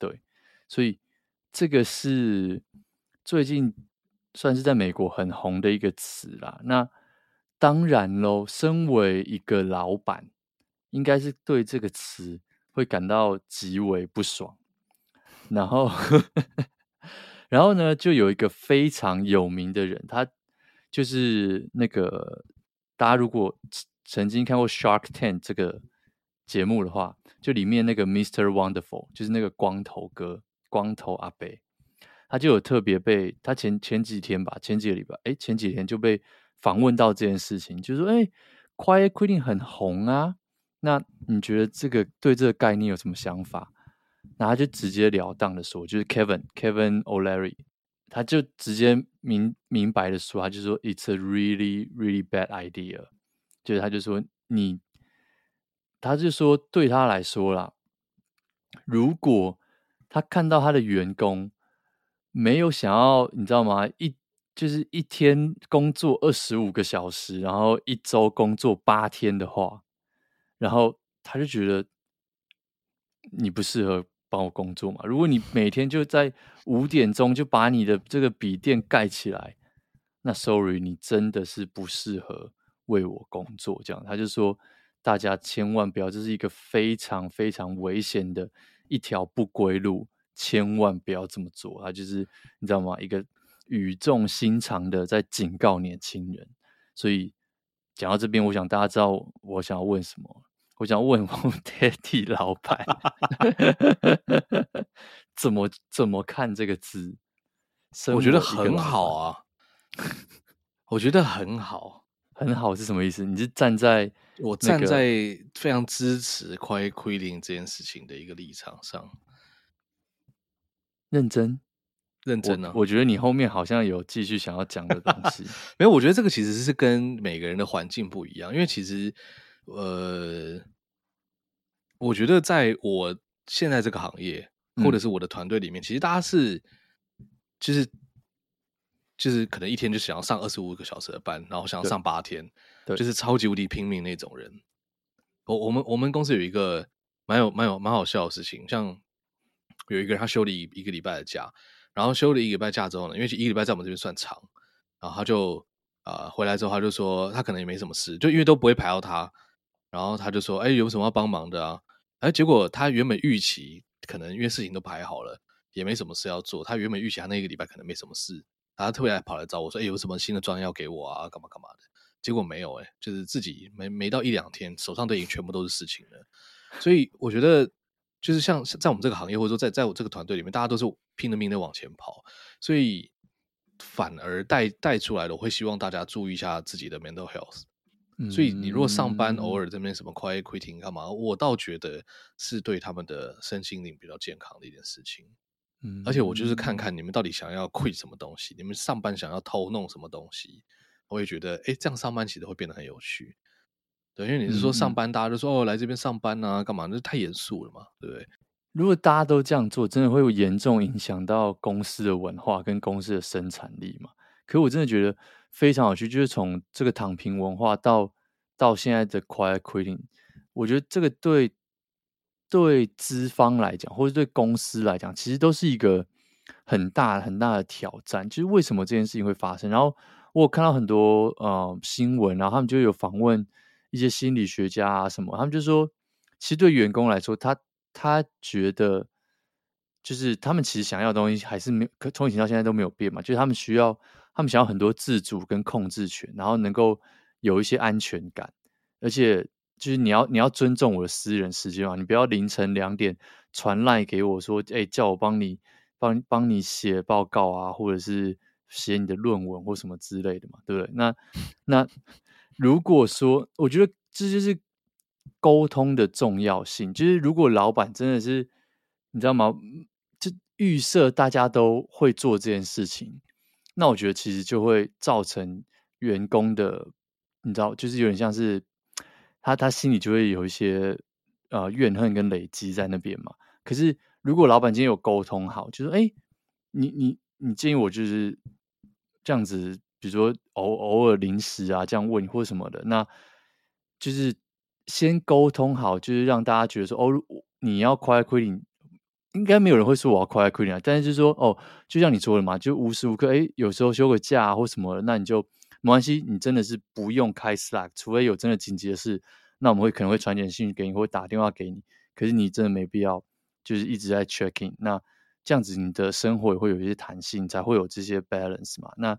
对，所以这个是最近算是在美国很红的一个词啦。那当然喽，身为一个老板，应该是对这个词会感到极为不爽，然后。然后呢，就有一个非常有名的人，他就是那个大家如果曾经看过《Shark Tank》这个节目的话，就里面那个 Mr. Wonderful，就是那个光头哥、光头阿伯，他就有特别被他前前几天吧，前几个礼拜，哎，前几天就被访问到这件事情，就是说，哎，Quiet Quitting 很红啊，那你觉得这个对这个概念有什么想法？然后他就直截了当的说，就是 Kevin Kevin O'Leary，他就直接明明白的说，他就说 It's a really really bad idea，就是他就说你，他就说对他来说啦，如果他看到他的员工没有想要，你知道吗？一就是一天工作二十五个小时，然后一周工作八天的话，然后他就觉得你不适合。帮我工作嘛。如果你每天就在五点钟就把你的这个笔电盖起来，那 sorry，你真的是不适合为我工作。这样，他就说大家千万不要，这是一个非常非常危险的一条不归路，千万不要这么做。他就是你知道吗？一个语重心长的在警告年轻人。所以讲到这边，我想大家知道我想要问什么。我想问问 Teddy 老板，怎么怎么看这个字？我觉得很好啊，我觉得很好，很好是什么意思？你是站在我站在非常支持 Quiet Quitting 这件事情的一个立场上，认真认真呢、啊？我觉得你后面好像有继续想要讲的东西，没有？我觉得这个其实是跟每个人的环境不一样，因为其实。呃，我觉得在我现在这个行业，或者是我的团队里面，嗯、其实大家是，就是，就是可能一天就想要上二十五个小时的班，然后想要上八天，对，就是超级无敌拼命那种人。我我们我们公司有一个蛮有蛮有蛮好笑的事情，像有一个人他休了一一个礼拜的假，然后休了一个礼拜假之后呢，因为一个礼拜在我们这边算长，然后他就啊、呃、回来之后他就说他可能也没什么事，就因为都不会排到他。然后他就说：“哎，有什么要帮忙的啊？”哎，结果他原本预期可能因为事情都排好了，也没什么事要做。他原本预期他那个礼拜可能没什么事，他特别来跑来找我说：“哎，有什么新的专案要给我啊？干嘛干嘛的？”结果没有，哎，就是自己没没到一两天，手上都已经全部都是事情了。所以我觉得，就是像在我们这个行业，或者说在在我这个团队里面，大家都是拼了命的往前跑，所以反而带带出来的，我会希望大家注意一下自己的 mental health。所以你如果上班偶尔这边什么 quiet quitting 干嘛，我倒觉得是对他们的身心灵比较健康的一件事情。嗯，而且我就是看看你们到底想要 quit 什么东西，你们上班想要偷弄什么东西，我也觉得，哎，这样上班其实会变得很有趣。对，因为你是说上班，大家都说哦，来这边上班啊，干嘛？那太严肃了嘛，对不对？如果大家都这样做，真的会有严重影响到公司的文化跟公司的生产力嘛？可我真的觉得。非常有趣，就是从这个躺平文化到到现在的 quiet quitting，我觉得这个对对资方来讲，或者对公司来讲，其实都是一个很大很大的挑战。就是为什么这件事情会发生？然后我有看到很多呃新闻，然后他们就有访问一些心理学家啊什么，他们就说，其实对员工来说，他他觉得就是他们其实想要的东西还是没有，可从以前到现在都没有变嘛，就是他们需要。他们想要很多自主跟控制权，然后能够有一些安全感，而且就是你要你要尊重我的私人时间嘛，你不要凌晨两点传赖给我说，哎，叫我帮你帮帮你写报告啊，或者是写你的论文或什么之类的嘛，对不对？那那如果说，我觉得这就是沟通的重要性，就是如果老板真的是你知道吗？就预设大家都会做这件事情。那我觉得其实就会造成员工的，你知道，就是有点像是他他心里就会有一些呃怨恨跟累积在那边嘛。可是如果老板今天有沟通好，就是哎，你你你建议我就是这样子，比如说偶偶尔临时啊这样问或什么的，那就是先沟通好，就是让大家觉得说哦，你要 quiet quitting。应该没有人会说我要 quiet quitting，但是就是说哦，就像你说的嘛，就无时无刻哎，有时候休个假或什么，那你就没关系，你真的是不用开 Slack，除非有真的紧急的事，那我们会可能会传简讯给你，或打电话给你。可是你真的没必要，就是一直在 checking。那这样子你的生活也会有一些弹性，才会有这些 balance 嘛。那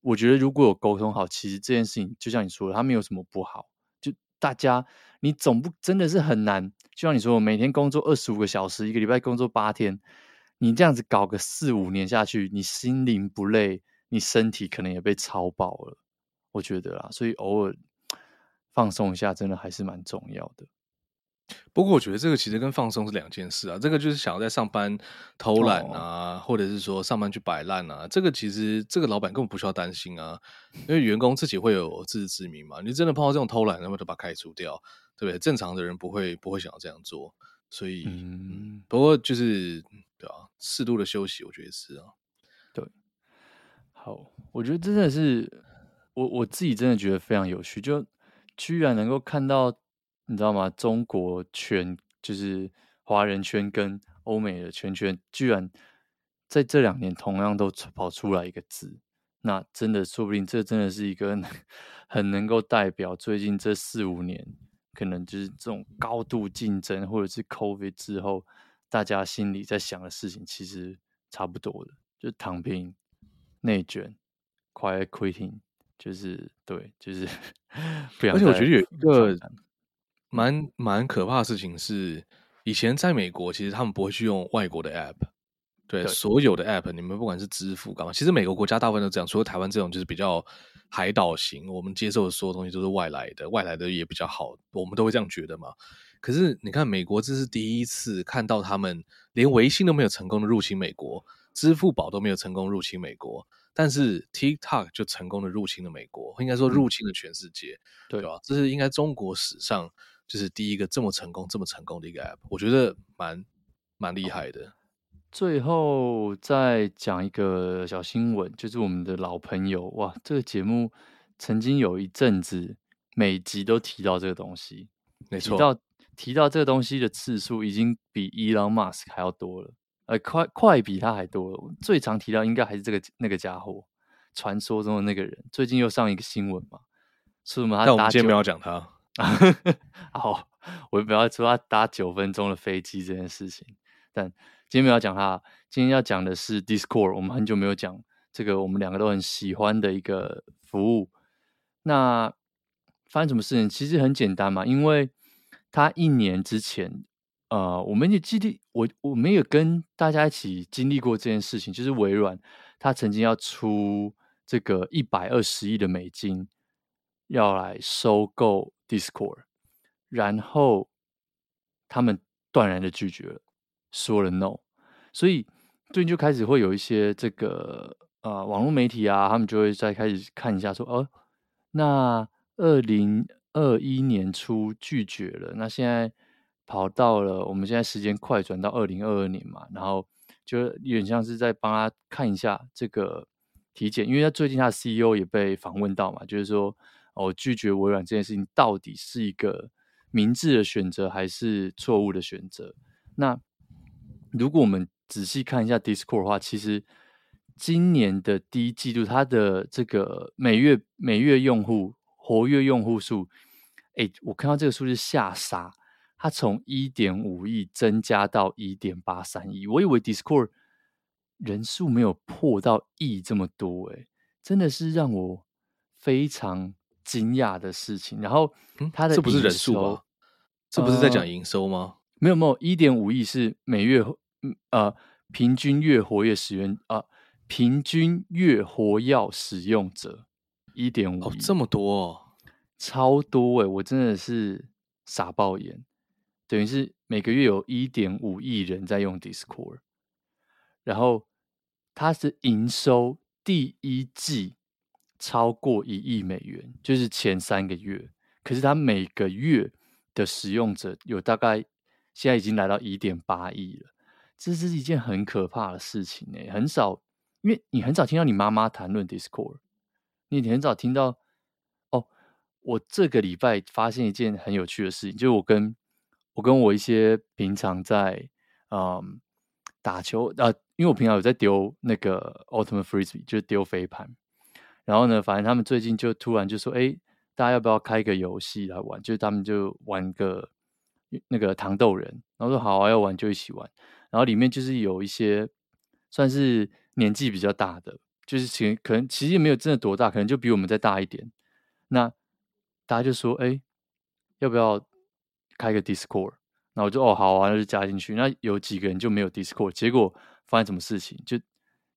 我觉得如果有沟通好，其实这件事情就像你说的，它没有什么不好，大家。你总不真的是很难，就像你说，我每天工作二十五个小时，一个礼拜工作八天，你这样子搞个四五年下去，你心灵不累，你身体可能也被超爆了，我觉得啊，所以偶尔放松一下，真的还是蛮重要的。不过我觉得这个其实跟放松是两件事啊。这个就是想要在上班偷懒啊，哦、或者是说上班去摆烂啊。这个其实这个老板根本不需要担心啊，因为员工自己会有自知之明嘛。你真的碰到这种偷懒，那么就把他开除掉，对不对？正常的人不会不会想要这样做。所以，嗯，不过就是对啊，适度的休息，我觉得是啊。对，好，我觉得真的是我我自己真的觉得非常有趣，就居然能够看到。你知道吗？中国圈就是华人圈跟欧美的圈圈，居然在这两年同样都跑出来一个字，那真的说不定这真的是一个 很能够代表最近这四五年，可能就是这种高度竞争，或者是 COVID 之后，大家心里在想的事情，其实差不多的，就躺平、内卷、quiet quitting，就是对，就是 不想。而且我觉得有一个蛮蛮可怕的事情是，以前在美国，其实他们不会去用外国的 app，对，对所有的 app，你们不管是支付干嘛，其实每个国家大部分都这样，除了台湾这种就是比较海岛型，我们接受的所有东西都是外来的，外来的也比较好，我们都会这样觉得嘛。可是你看，美国这是第一次看到他们连微信都没有成功的入侵美国，支付宝都没有成功入侵美国，但是 TikTok 就成功的入侵了美国，应该说入侵了全世界，嗯、对吧？这是应该中国史上。就是第一个这么成功、这么成功的一个 app，我觉得蛮蛮厉害的。最后再讲一个小新闻，就是我们的老朋友哇，这个节目曾经有一阵子每集都提到这个东西，没错，提到提到这个东西的次数已经比 Elon Musk 还要多了，呃，快快比他还多了。最常提到应该还是这个那个家伙，传说中的那个人。最近又上一个新闻嘛，是吗？但我们今天没有讲他。好，我不要说他搭九分钟的飞机这件事情，但今天没有讲他，今天要讲的是 Discord。我们很久没有讲这个，我们两个都很喜欢的一个服务。那发生什么事情？其实很简单嘛，因为他一年之前，呃，我们也记得，我我们也跟大家一起经历过这件事情，就是微软他曾经要出这个一百二十亿的美金要来收购。Discord，然后他们断然的拒绝了，说了 no，所以最近就开始会有一些这个呃网络媒体啊，他们就会再开始看一下说，哦，那二零二一年初拒绝了，那现在跑到了我们现在时间快转到二零二二年嘛，然后就有点像是在帮他看一下这个体检，因为他最近他的 CEO 也被访问到嘛，就是说。哦，拒绝微软这件事情到底是一个明智的选择还是错误的选择？那如果我们仔细看一下 Discord 的话，其实今年的第一季度，它的这个每月每月用户活跃用户数，哎，我看到这个数字吓傻，它从一点五亿增加到一点八三亿。我以为 Discord 人数没有破到亿这么多，哎，真的是让我非常。惊讶的事情，然后他的、嗯、这不是人数吗？这不是在讲营收吗？呃、没有没有，一点五亿是每月呃平均月活跃使用啊、呃，平均月活跃使用者一点五亿，这么多、哦，超多哎！我真的是傻爆眼，等于是每个月有一点五亿人在用 Discord，然后它是营收第一季。超过一亿美元，就是前三个月。可是它每个月的使用者有大概现在已经来到一点八亿了，这是一件很可怕的事情诶。很少，因为你很少听到你妈妈谈论 Discord，你很少听到。哦，我这个礼拜发现一件很有趣的事情，就是我跟我跟我一些平常在嗯打球啊，因为我平常有在丢那个 Ultimate Frisbee，就是丢飞盘。然后呢，反正他们最近就突然就说：“哎，大家要不要开一个游戏来玩？”就是他们就玩个那个糖豆人，然后说：“好啊，要玩就一起玩。”然后里面就是有一些算是年纪比较大的，就是其可能其实也没有真的多大，可能就比我们再大一点。那大家就说：“哎，要不要开个 Discord？” 然后我就：“哦，好啊，那就加进去。”那有几个人就没有 Discord，结果发生什么事情？就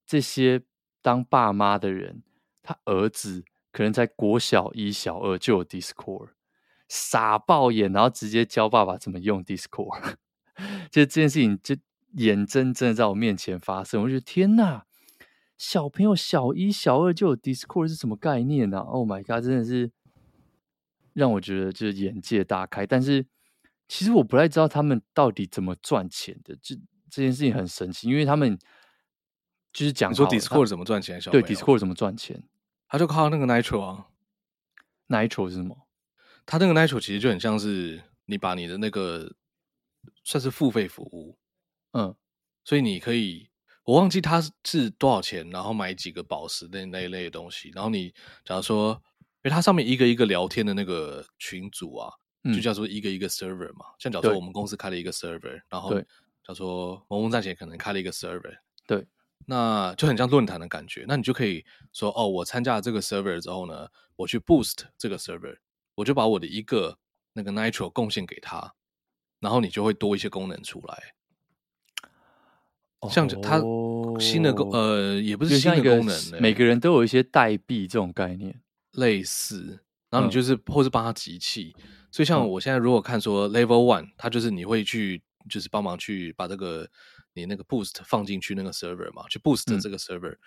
这些当爸妈的人。他儿子可能在国小一小二就有 Discord，傻爆眼，然后直接教爸爸怎么用 Discord，就这件事情就眼睁睁在我面前发生，我觉得天哪，小朋友小一小二就有 Discord 是什么概念呢、啊？Oh my god，真的是让我觉得就是眼界大开。但是其实我不太知道他们到底怎么赚钱的，这这件事情很神奇，因为他们就是讲说 Discord 怎么赚钱，对 Discord 怎么赚钱。他就靠那个 Nitro 啊，Nitro 是什么？他那个 Nitro 其实就很像是你把你的那个算是付费服务，嗯，所以你可以，我忘记它是多少钱，然后买几个宝石那那一类的东西。然后你假如说，因为它上面一个一个聊天的那个群组啊，就叫做一个一个 server 嘛。嗯、像假如说我们公司开了一个 server，然后假如说萌萌站前可能开了一个 server，对，那就很像论坛的感觉。那你就可以说，哦，我参加了这个 server 之后呢，我去 boost 这个 server，我就把我的一个那个 Nitro 贡献给他。然后你就会多一些功能出来，像它新的功呃也不是新的功能，欸，每个人都有一些代币这种概念类似。然后你就是、嗯、或是帮他集气，所以像我现在如果看说 Level One，它就是你会去就是帮忙去把这个你那个 Boost 放进去那个 Server 嘛，去 Boost 这个 Server。嗯、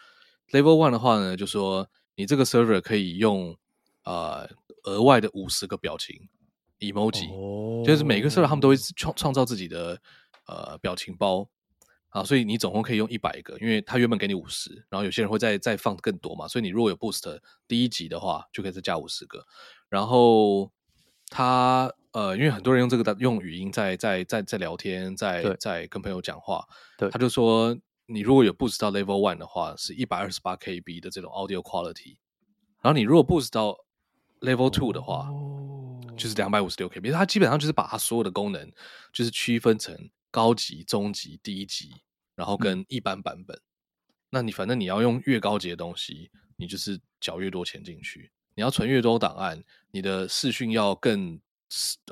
Level One 的话呢，就说你这个 Server 可以用啊、呃、额外的五十个表情。emoji、oh, 就是每个 server 他们都会创创造自己的呃表情包啊，所以你总共可以用一百个，因为他原本给你五十，然后有些人会再再放更多嘛，所以你如果有 boost 第一级的话，就可以再加五十个。然后他呃，因为很多人用这个用语音在在在在聊天，在在跟朋友讲话，对，他就说你如果有 boost 到 level one 的话，是一百二十八 KB 的这种 audio quality，然后你如果 boost 到 level two 的话。Oh. 就是两百五十六 KB，它基本上就是把它所有的功能，就是区分成高级、中级、低级，然后跟一般版本。嗯、那你反正你要用越高级的东西，你就是缴越多钱进去。你要存越多档案，你的视讯要更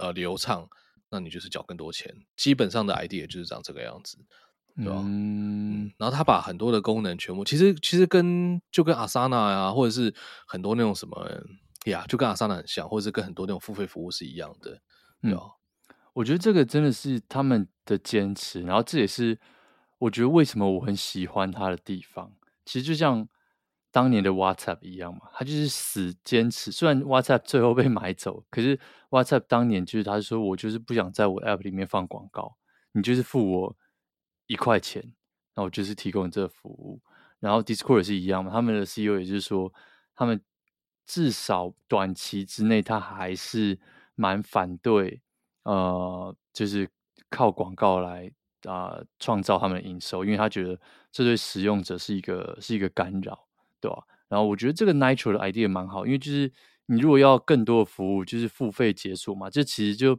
呃流畅，那你就是缴更多钱。基本上的 idea 就是长这个样子，对吧？嗯，然后他把很多的功能全部，其实其实跟就跟 Asana 啊，或者是很多那种什么。呀就跟阿萨纳很像，或者是跟很多那种付费服务是一样的。嗯，我觉得这个真的是他们的坚持，然后这也是我觉得为什么我很喜欢他的地方。其实就像当年的 WhatsApp 一样嘛，他就是死坚持。虽然 WhatsApp 最后被买走，可是 WhatsApp 当年就是他说我就是不想在我 App 里面放广告，你就是付我一块钱，那我就是提供这服务。然后 Discord 也是一样嘛，他们的 CEO 也就是说他们。至少短期之内，他还是蛮反对，呃，就是靠广告来啊创造他们的营收，因为他觉得这对使用者是一个是一个干扰，对吧？然后我觉得这个 Nitro 的 idea 蛮好，因为就是你如果要更多的服务，就是付费解锁嘛，这其实就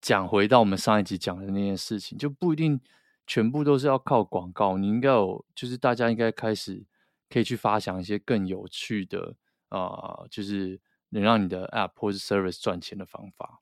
讲回到我们上一集讲的那件事情，就不一定全部都是要靠广告，你应该有，就是大家应该开始可以去发想一些更有趣的。啊、就是能让你的 App 或是 Service 赚钱的方法。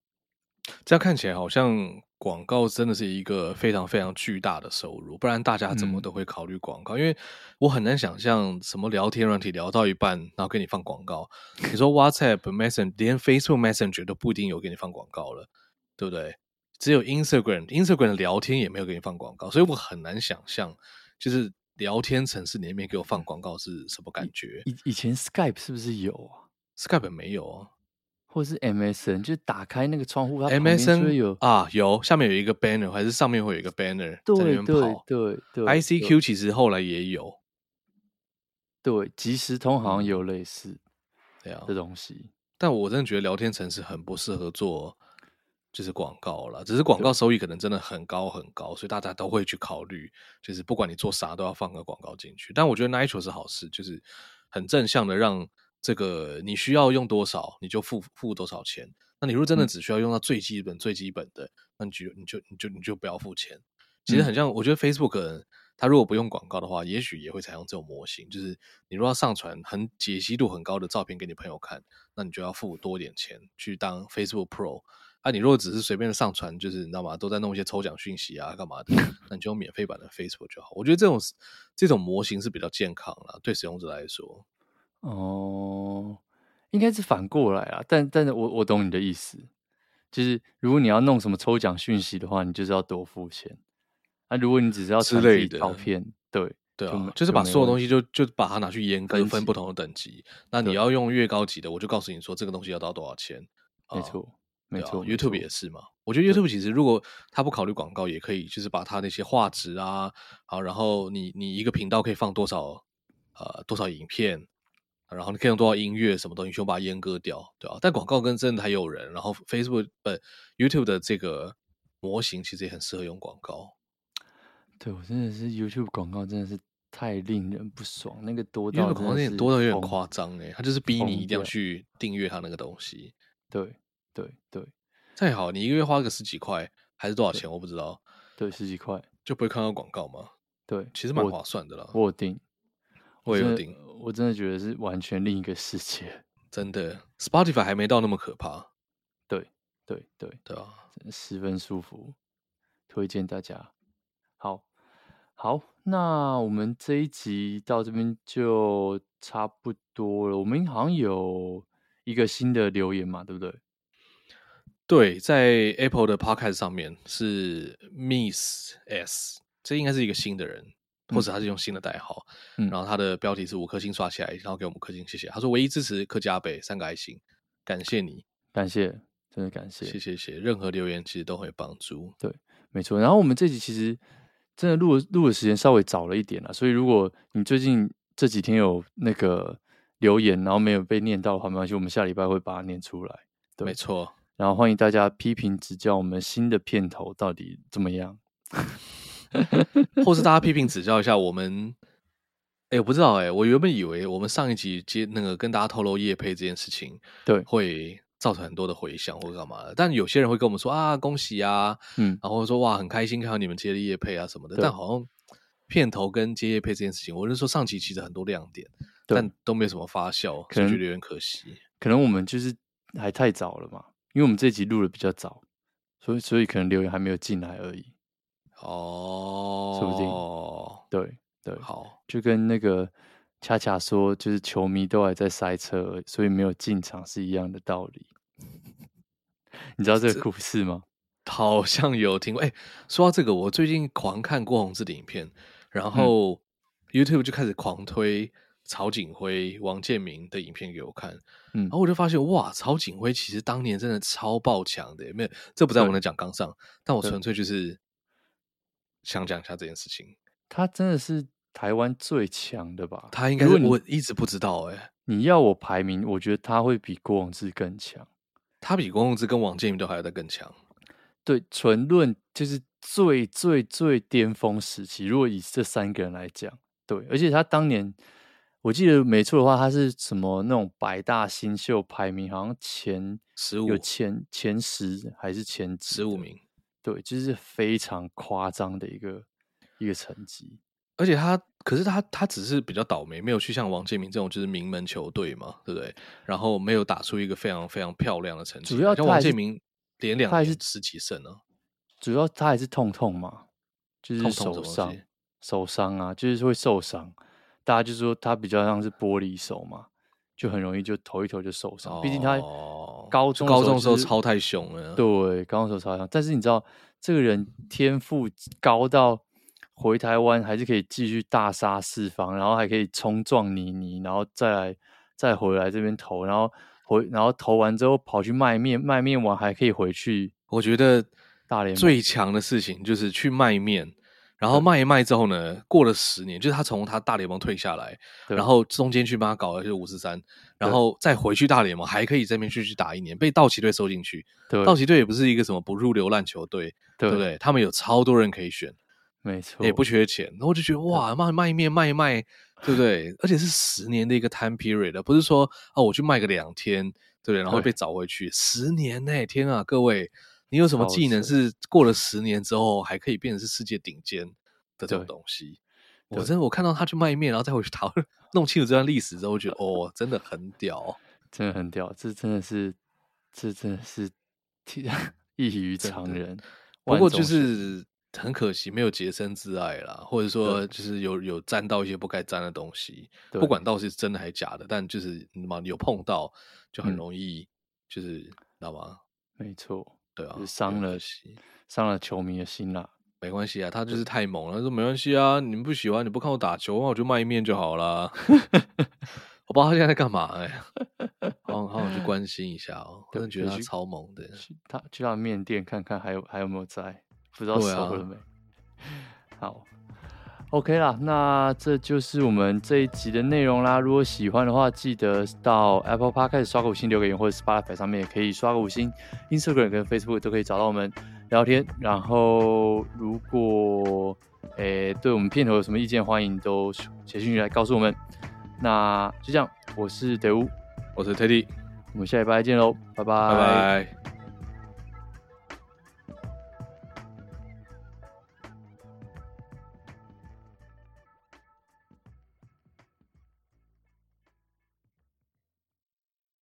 这样看起来好像广告真的是一个非常非常巨大的收入，不然大家怎么都会考虑广告？嗯、因为我很难想象什么聊天软体聊到一半，然后给你放广告。你说 WhatsApp、Messenger，连 Facebook Messenger 都不一定有给你放广告了，对不对？只有 Instagram，Instagram 的聊天也没有给你放广告，所以我很难想象，就是。聊天程式里面给我放广告是什么感觉？以以前 Skype 是不是有啊？Skype 没有啊，或是 MSN，就打开那个窗户，它旁边就有 MSN 啊，有下面有一个 banner，还是上面会有一个 banner 在那边跑？对对对，对，ICQ 其实后来也有，对，即时通好像有类似这样的东西，嗯，但我真的觉得聊天城市很不适合做。就是广告了，只是广告收益可能真的很高很高，所以大家都会去考虑，就是不管你做啥都要放个广告进去。但我觉得 Nitro 是好事，就是很正向的让这个你需要用多少你就付付多少钱。那你如果真的只需要用到最基本、嗯、最基本的，那你就你就你就你就不要付钱。其实很像，我觉得 Facebook 它如果不用广告的话，也许也会采用这种模型，就是你如果要上传很解析度很高的照片给你朋友看，那你就要付多点钱去当 Facebook Pro。啊，你如果只是随便的上传，就是你知道吗？都在弄一些抽奖讯息啊，干嘛的？那你就用免费版的 Facebook 就好。我觉得这种这种模型是比较健康啦，对使用者来说。哦，应该是反过来啊。但但是我我懂你的意思，就是如果你要弄什么抽奖讯息的话，你就是要多付钱。那、啊、如果你只是要之类的照片，对对啊，就，就是把所有东西就就把它拿去阉割，分不同的等级。那你要用越高级的，我就告诉你说这个东西要到多少钱。没错。啊没错，YouTube 也是嘛。我觉得 YouTube 其实如果他不考虑广告，也可以，就是把他那些画质啊，好，然后你你一个频道可以放多少呃多少影片，然后你可以用多少音乐什么东西，全部把它阉割掉，对吧？但广告跟真的还有人，然后 Facebook 呃 YouTube 的这个模型其实也很适合用广告。对，我真的是 YouTube 广告真的是太令人不爽，那个多到 YouTube 广告有点多到有点夸张哎，他就是逼你一定要去订阅他那个东西。对对对，再好你一个月花个十几块还是多少钱我不知道。对，十几块就不会看到广告吗？对，其实蛮划算的啦。我有订，我也有订，我真的觉得是完全另一个世界。真的，Spotify 还没到那么可怕。对对对对啊，十分舒服，推荐大家。好，好，那我们这一集到这边就差不多了。我们好像有一个新的留言嘛，对不对？对，在 Apple 的 Podcast 上面是 Miss S，这应该是一个新的人，或者他是用新的代号。嗯，然后他的标题是五颗星刷起来，然后给我们五颗星，谢谢。他说唯一支持客家北三个爱心，感谢你，感谢，真的感谢，谢谢谢。任何留言其实都会帮助。对，没错。然后我们这集其实真的录录的时间稍微早了一点了，所以如果你最近这几天有那个留言，然后没有被念到的话，没关系，我们下礼拜会把它念出来。对，没错。然后欢迎大家批评指教，我们新的片头到底怎么样？或是大家批评指教一下我们？哎，我不知道哎，我原本以为我们上一集接那个跟大家透露夜配这件事情，对，会造成很多的回响或者干嘛的。但有些人会跟我们说啊，恭喜啊，嗯，然后说哇，很开心看到你们接的夜配啊什么的。但好像片头跟接叶配这件事情，我是说上集其实很多亮点，但都没有什么发酵，可能觉得有点可惜。可能我们就是还太早了嘛。因为我们这集录的比较早，所以所以可能留言还没有进来而已。哦，说不定。对对，好，就跟那个恰恰说，就是球迷都还在塞车，所以没有进场是一样的道理。你知道这个故事吗？好像有听过。哎，说到这个，我最近狂看郭宏志的影片，然后 YouTube 就开始狂推。曹景辉、王建民的影片给我看，嗯，然后我就发现哇，曹景辉其实当年真的超爆强的，没有，这不在我的讲纲上，但我纯粹就是想讲一下这件事情。他真的是台湾最强的吧？他应该是我一直不知道哎、欸。你要我排名，我觉得他会比郭泓志更强，他比郭泓志跟王建民都还要再更强。对，纯论就是最最最巅峰时期，如果以这三个人来讲，对，而且他当年。我记得没错的话，他是什么那种百大新秀排名，好像前十五，有前前十还是前十五名？对，就是非常夸张的一个一个成绩。而且他，可是他他只是比较倒霉，没有去像王建民这种就是名门球队嘛，对不对？然后没有打出一个非常非常漂亮的成绩。主要像王建民连两年十几胜呢，主要他还是痛痛嘛，就是手伤手伤啊，就是会受伤。大家就说他比较像是玻璃手嘛，就很容易就投一投就受伤。毕竟他高中高中时候超太凶了，对，高中时候超凶。但是你知道，这个人天赋高到回台湾还是可以继续大杀四方，然后还可以冲撞倪妮，然后再来再回来这边投，然后回然后投完之后跑去卖面，卖面完还可以回去。我觉得大连最强的事情就是去卖面。然后卖一卖之后呢，过了十年，就是他从他大联盟退下来，然后中间去帮他搞了就是五十三，然后再回去大联盟，还可以这边继续打一年，被道奇队收进去。道奇队也不是一个什么不入流烂球队，对不对？他们有超多人可以选，没错，也不缺钱。然后我就觉得哇，卖卖面卖一卖，对不对？而且是十年的一个 time period，不是说啊我去卖个两天，对不对？然后被找回去，十年呢？天啊，各位。你有什么技能是过了十年之后还可以变成是世界顶尖的这种东西？我真的我看到他去卖面，然后再回去讨论弄清楚这段历史之后，我觉得哦，真的很屌，真的很屌，这真的是这真的是 异于常人。不过就是很可惜没有洁身自爱啦，或者说就是有有沾到一些不该沾的东西，不管到底是真的还是假的，但就是嘛有碰到就很容易就是、嗯、知道吗？没错。对啊，伤了伤了球迷的心啦。没关系啊，他就是太猛了。他说没关系啊，你们不喜欢，你不看我打球，那我就卖面就好了。我不知道他现在在干嘛哎、欸，好好想去关心一下哦。我真的觉得他超猛的。他去他面店看看还有还有没有在，不知道收了没。啊、好。OK 啦，那这就是我们这一集的内容啦。如果喜欢的话，记得到 Apple Podcast 刷个五星留个言，或者 Spotify 上面也可以刷个五星。Instagram 跟 Facebook 都可以找到我们聊天。然后，如果诶，对我们片头有什么意见，欢迎都写信来告诉我们。那就这样，我是德乌，我是 Teddy，我们下礼拜见喽，拜拜。拜拜。